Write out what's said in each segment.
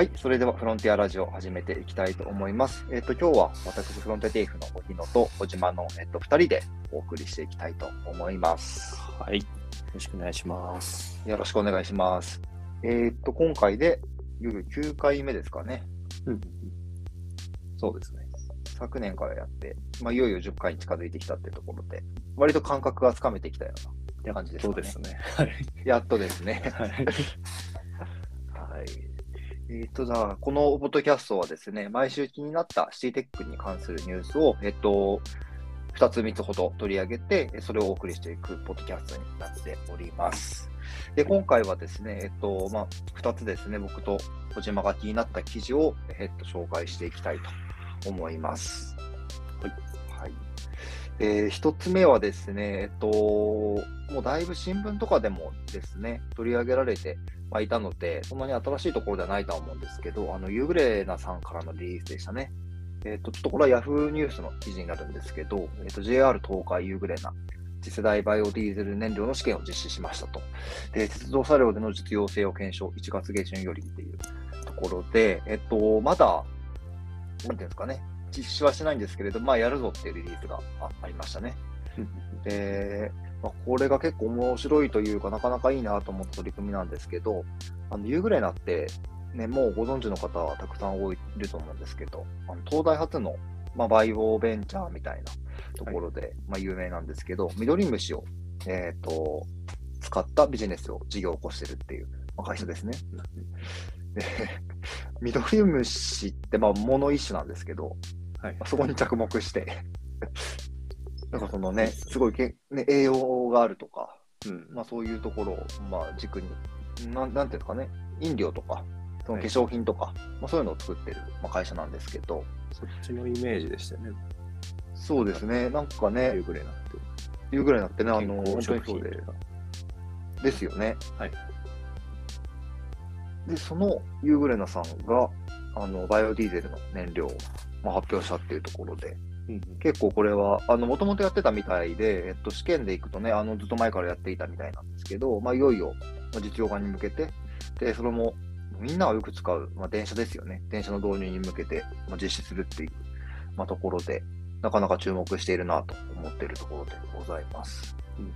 はい、それではフロンティアラジオを始めていきたいと思います。えっ、と、今日は私、フロンティアテイフの小日野と小島の、えっと2人でお送りしていきたいと思います。はい。よろしくお願いします。よろしくお願いします。えっ、と、今回で、いよいよ9回目ですかね。うん。そうですね。昨年からやって、まあ、いよいよ10回に近づいてきたってところで、割と感覚がつかめてきたような感じですかね。そうですね。はい。やっとですね。はい。はい。えっ、と、じゃあ、このポッドキャストはですね、毎週気になったシティテックに関するニュースを、えっ、と、2つ3つほど取り上げて、それをお送りしていくポッドキャストになっております。で、今回はですね、えっ、と、まあ、2つですね、僕と小島が気になった記事を、えっ、と、紹介していきたいと思います。はい。はい。えー一つ目はですね、えっと、もうだいぶ新聞とかでもですね、取り上げられてまあいたので、そんなに新しいところではないとは思うんですけど、あの、ユーグレナさんからのリリースでしたね。えっと、ちょっとこれは Yahoo ニュースの記事になるんですけど、えっと、JR 東海ユーグレナ、次世代バイオディーゼル燃料の試験を実施しましたと。で、鉄道車両での実用性を検証、1月下旬よりっていうところで、えっと、まだ、なんていうんですかね、実施はしないんですけれど、まあ、やるぞっていうリリースがあありましたね。で、まあ、これが結構面白いというか、なかなかいいなと思った取り組みなんですけど、あのユーグレナって、ね、もうご存知の方はたくさん多いると思うんですけど、あの東大発の、まあ、バイオベンチャーみたいなところで、まあ、有名なんですけど、緑虫を、えー、と使ったビジネスを事業を起こしてるっていう、まあ、会社ですね。で緑虫って、まあ、物一種なんですけど、はいまあそこに着目して、なんかそのね、すごいけ、ね、栄養があるとか、うん。まあそういうところを、まあ軸に、なんなんていうんですかね、飲料とか、その化粧品とか、まあそういうのを作ってる、まあ、会社なんですけど、そっちのイメージでしたよね。そうですね、なんかね夕、暮れなって。いうぐらいになってね、あの、本当にそうでですよね。はい。で、そのユーグレナさんが、あの、バイオディーゼルの燃料を、まあ、発表したっていうところで、うん。結構これは、あの、もともとやってたみたいで、えっと、試験で行くとね、あの、ずっと前からやっていたみたいなんですけど、まあ、いよいよ、まあ実用化に向けて、で、それも、みんながよく使う、まあ、電車ですよね。電車の導入に向けて、まあ、実施するっていう、まあ、ところで、なかなか注目しているなと思っているところでございます。うん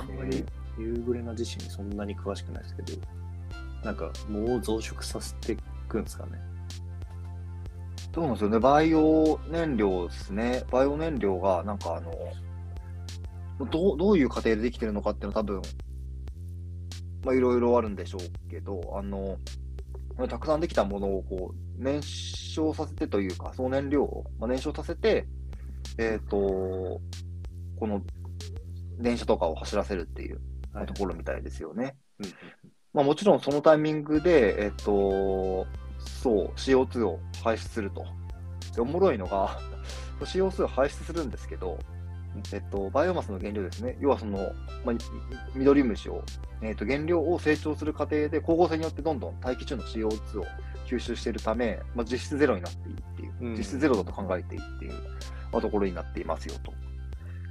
あんまり夕暮れな自身そんなに詳しくないですけど、なんかもう増殖させていくんですかね。そうなんですよね。バイオ燃料ですね。バイオ燃料が、なんかあの、どうどういう過程でできてるのかっていうのは多分、まあいろいろあるんでしょうけど、あの、まあたくさんできたものをこう燃焼させてというか、その燃料を、まあ、燃焼させて、えっ、と、この電車とかを走らせるっていうまあところみたいですよね。うんまあ、もちろんそのタイミングで、えっと、そう、CO2 を排出すると。でおもろいのが、CO2 を排出するんですけど、えっと、バイオマスの原料ですね。要はその、まあ、み緑虫を、えっと、原料を成長する過程で、光合成によってどんどん大気中の CO2 を吸収しているため、まあ、実質ゼロになっていいっていう、うん実質ゼロだと考えていいっていう、まあ、ところになっていますよと。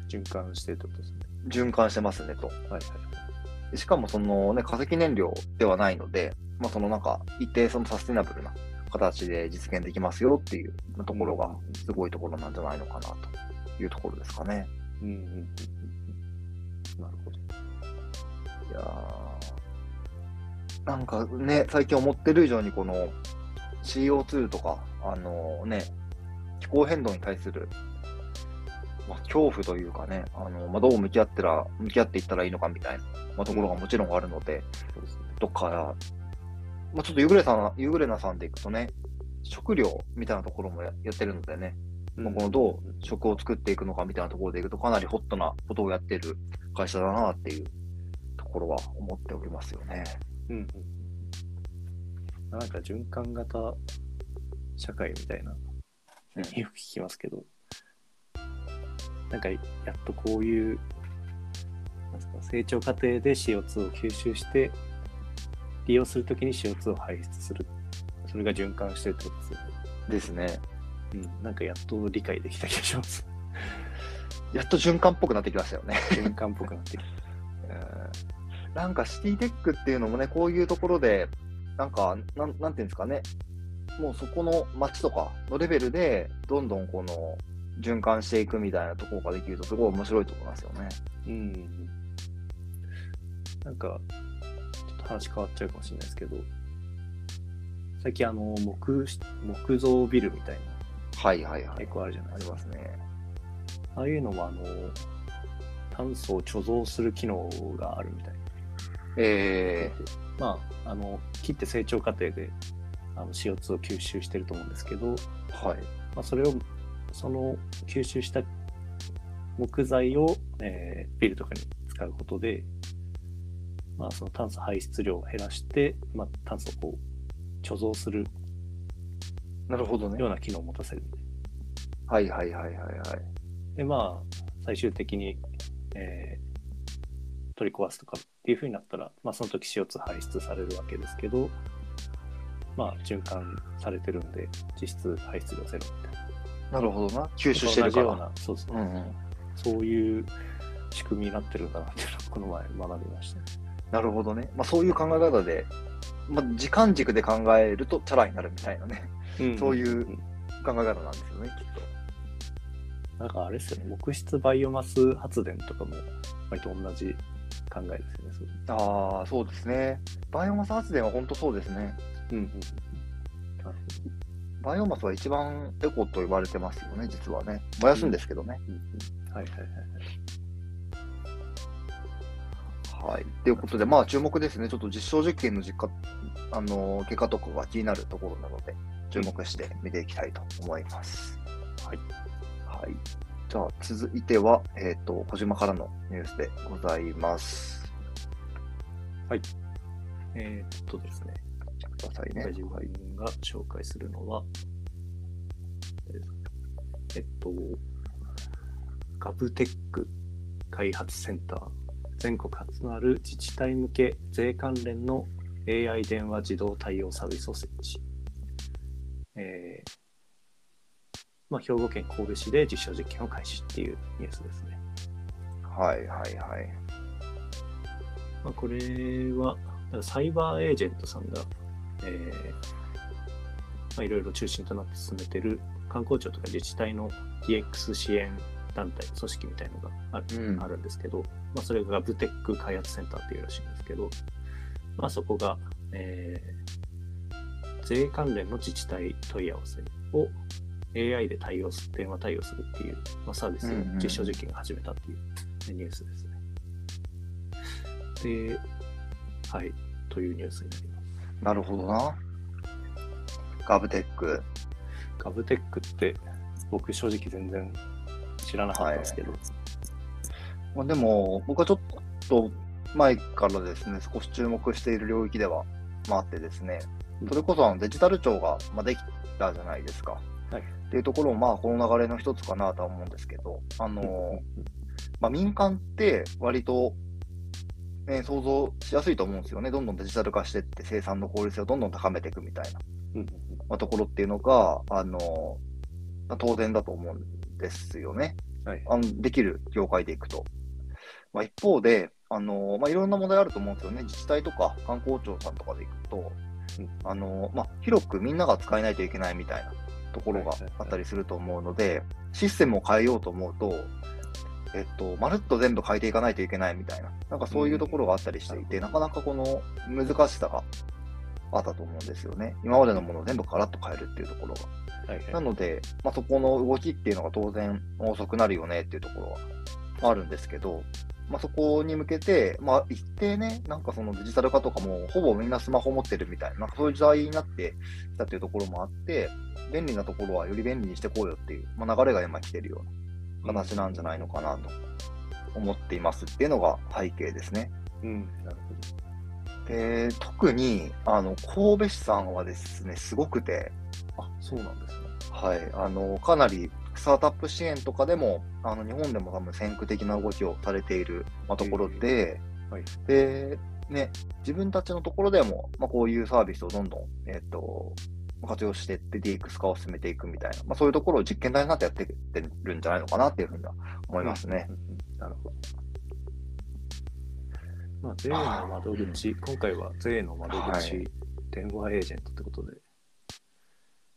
循環してるってことですね。循環してますねと。はいはい。しかもそのね、化石燃料ではないので、まあ、そのなんか一定そのサステナブルな形で実現できますよっていうところがうんすごいところなんじゃないのかなというところですかね。うんうん。なるほど。いやーなんかね、最近思ってる以上にこの CO2 とか、あのね、気候変動に対する、まあ、恐怖というかね、あのまあ、どう向き合ってら向き合っていったらいいのかみたいな、まあ、ところがもちろんあるので、そうですね。とか、まあ、ちょっとユグレさん、ユグレナさんでいくとね、食料みたいなところもややってるのでね、まあこのどう食を作っていくのかみたいなところでいくと、かなりホットなことをやってる会社だなっていうところは思っておりますよね。うんうんうん。なんか循環型社会みたいな、うんよく聞きますけど、なんかやっとこういう、成長過程で CO2 を吸収して、利用するときに CO2 を排出する。それが循環してるってことですよね。ですね。うん、なんかやっと理解できた気がします。やっと循環っぽくなってきましたよね。循環っぽくなってきた。うんなんかシティテックっていうのもね、こういうところで、なんか、なんなんていうんですかね、もうそこの街とかのレベルで、どんどんこの循環していくみたいなところができると、すごい面白いと思いますよね。うん。なんか、ちょっと話変わっちゃうかもしれないですけど、最近あの、木し、木造ビルみたいはいはいはな、い。結構あるじゃないあですか。りますね。ああいうのもあの、炭素を貯蔵する機能があるみたいな。えまあ、あの、木って成長過程であの CO2 を吸収してると思うんですけど、ー、はい。まあ、それを、その吸収した木材を、えービルとかに使うことで、まあ、その炭素排出量を減らして、まあ、炭素を貯蔵するなるほどね。ような機能を持たせる。はいはいはいはいはい。で、まあ、最終的に、えー取り壊すとかっていうふうになったら、まあ、その時 CO2 排出されるわけですけど、まあ、循環されてるんで、実質排出量ゼロみたいな。なるほどな。吸収してるから。な、そうそう、うんうん。そういう仕組みになってるんだなっていうのをこの前学びました。なるほどね。まあそういう考え方で、まあ時間軸で考えるとチャラになるみたいなね、そういううん考え方なんですよね、きっなんかあれですよね、木質バイオマス発電とかも割と同じ考えですよね。ああ、そうですね。バイオマス発電は本当そうですね。うんうんなるバイオマスは一番エコと言われてますよね、実はね。燃やすんですけどね。ほどうんうんはいはいはいはい。はい。ということで、まあ注目ですね。ちょっと実証実験の実家、あのー結果とかが気になるところなので、注目して見ていきたいと思います。はい。はい。じゃあ、続いては、えっ、と、小島からのニュースでございます。えーっとですね、くださいね。自分が紹介するのは、えっと、ガブテック開発センター、全国初となる自治体向け税関連の AI 電話自動対応サービスを設置。えーまあ、兵庫県神戸市で実証実験を開始っていうニュースですね。はいはいはい。まあ、これは、サイバーエージェントさんが、えーまあ、いろいろ中心となって進めてる観光庁とか自治体の DX 支援団体、組織みたいのがある,、うんあるんですけど、まあ、それがブテック開発センターっていうらしいんですけど、まあ、そこが、えー税関連の自治体問い合わせを AI で対応す電話対応するっていう、まあ、サービスをうんうん実証実験が始めたっていうニュースですね。で、はい、というニュースになります。なるほどな。ガブテック。ガブテックって僕正直全然知らなかったんですけど、まあ、でも、僕はちょっと前からですね、少し注目している領域では、まあ、あってですね、それこそあのデジタル庁が、まあ、できたじゃないですか。はいっていうところも、まあ、この流れの一つかなとは思うんですけど、あの、まあ、民間って割と、ね、想像しやすいと思うんですよね。どんどんデジタル化していって生産の効率性をどんどん高めていくみたいな、うんまあ、ところっていうのが、あの、まあ当然だと思うんですよね。はいあのできる業界でいくと。まあ、一方で、あのまあ、いろんな問題あると思うんですよね。自治体とか観光庁さんとかでいくと、うんあのまあ、広くみんなが使えないといけないみたいなところがあったりすると思うので、システムを変えようと思うと、えっと、まるっと全部変えていかないといけないみたいな、なんかそういうところがあったりしていて、うんなかなかこの難しさがあったと思うんですよね。今までのものを全部ガラッと変えるっていうところが。はいはいなので、まあ、そこの動きっていうのが当然遅くなるよねっていうところはあるんですけど、まあ、そこに向けて、まあ、一定ね、なんかそのデジタル化とかもほぼみんなスマホ持ってるみたいな、なんかそういう時代になってきたっていうところもあって、便利なところはより便利にしてこうよっていう、まあ、流れが今来てるような形なんじゃないのかなと思っていますっていうのが背景ですね。うん、で特にあの神戸市さんはですね、すごくて。あ、そうなんですね。はい、あのかなりスタートアップ支援とかでも、あの日本でも多分先駆的な動きをされている、まあ、ところで、はい。でね、自分たちのところでも、まあ、こういうサービスをどんどん、えっと活用していって DX 化を進めていくみたいな、まあ、そういうところを実験台になってやってってるんじゃないのかなっていうふうには思いますね。うん。うんうんなるほど。まあ、税の窓口、今回は税の窓口、はい電話エージェントってことで、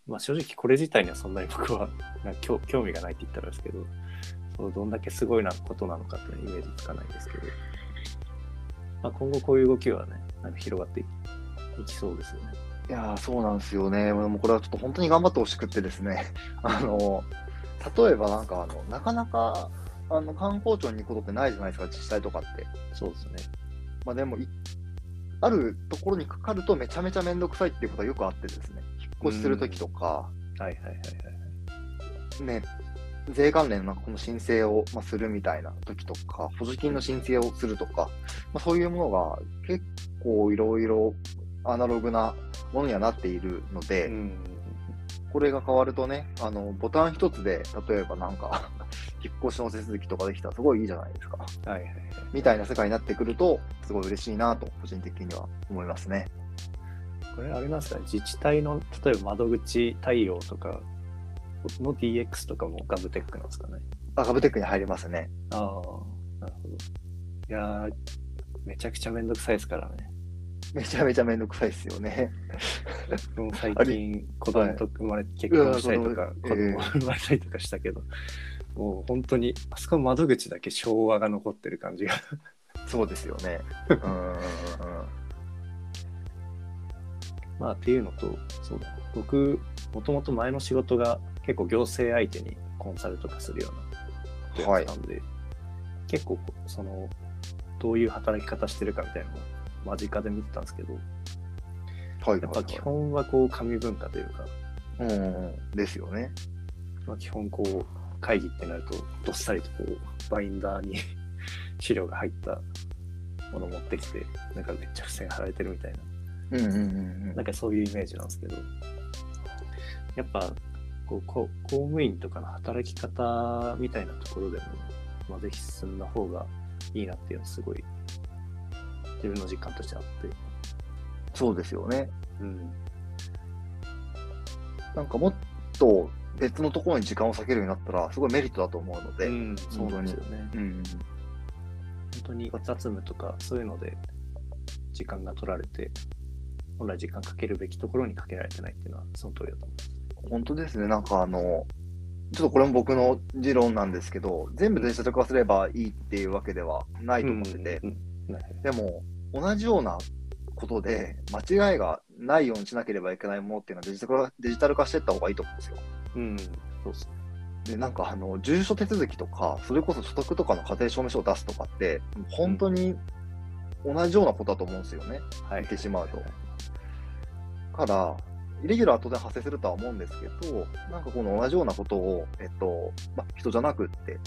まあ正直これ自体にはそんなに僕はなんか興興味がないって言ったらですけど、そうどんだけすごいなことなのかっていうイメージつかないですけど、まあ、今後こういう動きはね、なんか広がっていいきそうですよね。いやーそうなんですよね。もうこれはちょっと本当に頑張ってほしくってですね。あの、例えばなんかあの、なかなかあの観光庁に行くことってないじゃないですか、自治体とかって。そうですね。まあでもい、あるところにかかるとめちゃめちゃめんどくさいっていうことはよくあってですね。引っ越しするときとか、はいはいはいはい。ね、税関連のこの申請を、まあ、するみたいな時とか、補助金の申請をするとか、まあ、そういうものが結構いろいろアナログなものにはなっているので、うん。これが変わるとね、あのボタン一つで、例えばなんか、引っ越しの手続きとかできたらすごいいいじゃないですか。はいはいはい。みたいな世界になってくると、すごい嬉しいなと、個人的には思いますね。これあれなんですかね、自治体の例えば窓口対応とかの DX とかもガブテックなんですかね？あ、ガブテックに入りますね。ああ、なるほど。いやー、めちゃくちゃめんどくさいですからね。めちゃめちゃめんどくさいですよね。僕も最あ近子供と生まれ、結婚したりとか、子供供生まれたりとかしたけど、もう本当に、あそこの窓口だけ昭和が残ってる感じが。そうですよね。うんまあっていうのと、そうだ、僕、もともと前の仕事が結構行政相手にコンサルとかするようなはいやつなんで、結構その、どういう働き方してるかみたいなのを間近で見てたんですけど、はいやっぱ基本はこう紙文化というか、うんうんうん。ですよね。まあ、基本こう会議ってなるとどっさりとこうバインダーに 資料が入ったものを持ってきてなんかめっちゃ付箋貼られてるみたいな。うんうんうん。なんかそういうイメージなんですけど。やっぱこうこう公務員とかの働き方みたいなところでも、まあ、ぜひ進んだ方がいいなっていうのはすごい自分の実感としてあって、そうですよね。うん、なんかもっと別のところに時間を割けるようになったら、すごいメリットだと思うので、うん、そうですよね。うん本当に雑務とかそういうので時間が取られて、本来時間かけるべきところにかけられてないっていうのはその通りだと思います。本当ですね。なんかあの、ちょっとこれも僕の持論なんですけど、全部デジタル化すればいいっていうわけではないと思ってて、うんうんはいでも、同じようなことで、間違いがないようにしなければいけないものっていうのはデジタル化デジタル化していった方がいいと思うんですよ。うん、そうですね。で、なんかあの、住所手続きとか、それこそ所得とかの家庭証明書を出すとかって、本当に同じようなことだと思うんですよね。はい。見てしまうとから、イレギュラーは当然発生するとは思うんですけど、なんかこの同じようなことを、えっと、まあ、人じゃなくって、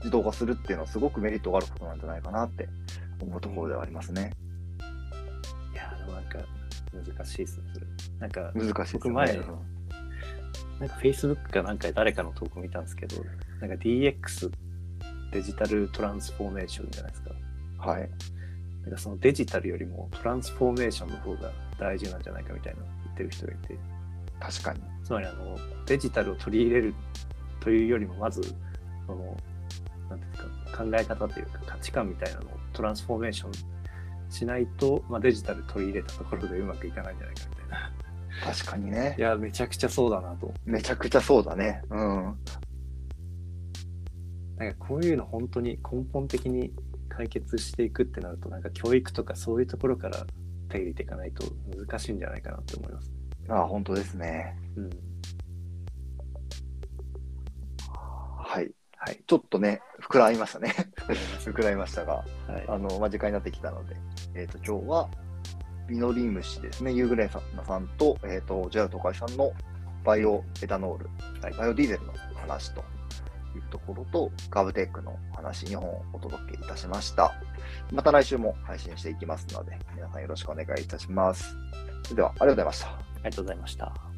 自動化するっていうのはすごくメリットがあることなんじゃないかなって思うところではありますね。いやー、でもなんか難しいですね、それ。なんか、難しいね。僕前なんか Facebook かなんかで誰かの投稿見たんですけど、なんか DX デジタルトランスフォーメーションじゃないですか。はい。なんかそのデジタルよりもトランスフォーメーションの方が大事なんじゃないかみたいな言ってる人がいて、確かに。つまりあのデジタルを取り入れるというよりもまずそのなんてか考え方というか価値観みたいなのをトランスフォーメーションしないと、まあ、デジタル取り入れたところでうまくいかないんじゃないかみたいな。確かにねい。やめちゃくちゃそうだなと。めちゃくちゃそうだね。うん。なんかこういうの本当に根本的に解決していくってなるとなんか教育とかそういうところから手入れていかないと難しいんじゃないかなって思います。ああ、本当ですね。うん。はい。はい。ちょっとね、膨らみましたね。膨らみましたが、はい。あの、間になってきたので、えっ、と、今日は、ビノリムシですね、ユーグレンさんさんと、えっ、と、ジェラトカイさんのバイオエタノール、はいバイオディーゼルの話というところと、ガブテックの話2本お届けいたしました。また来週も配信していきますので、皆さんよろしくお願いいたします。それでは、ありがとうございました。ありがとうございました。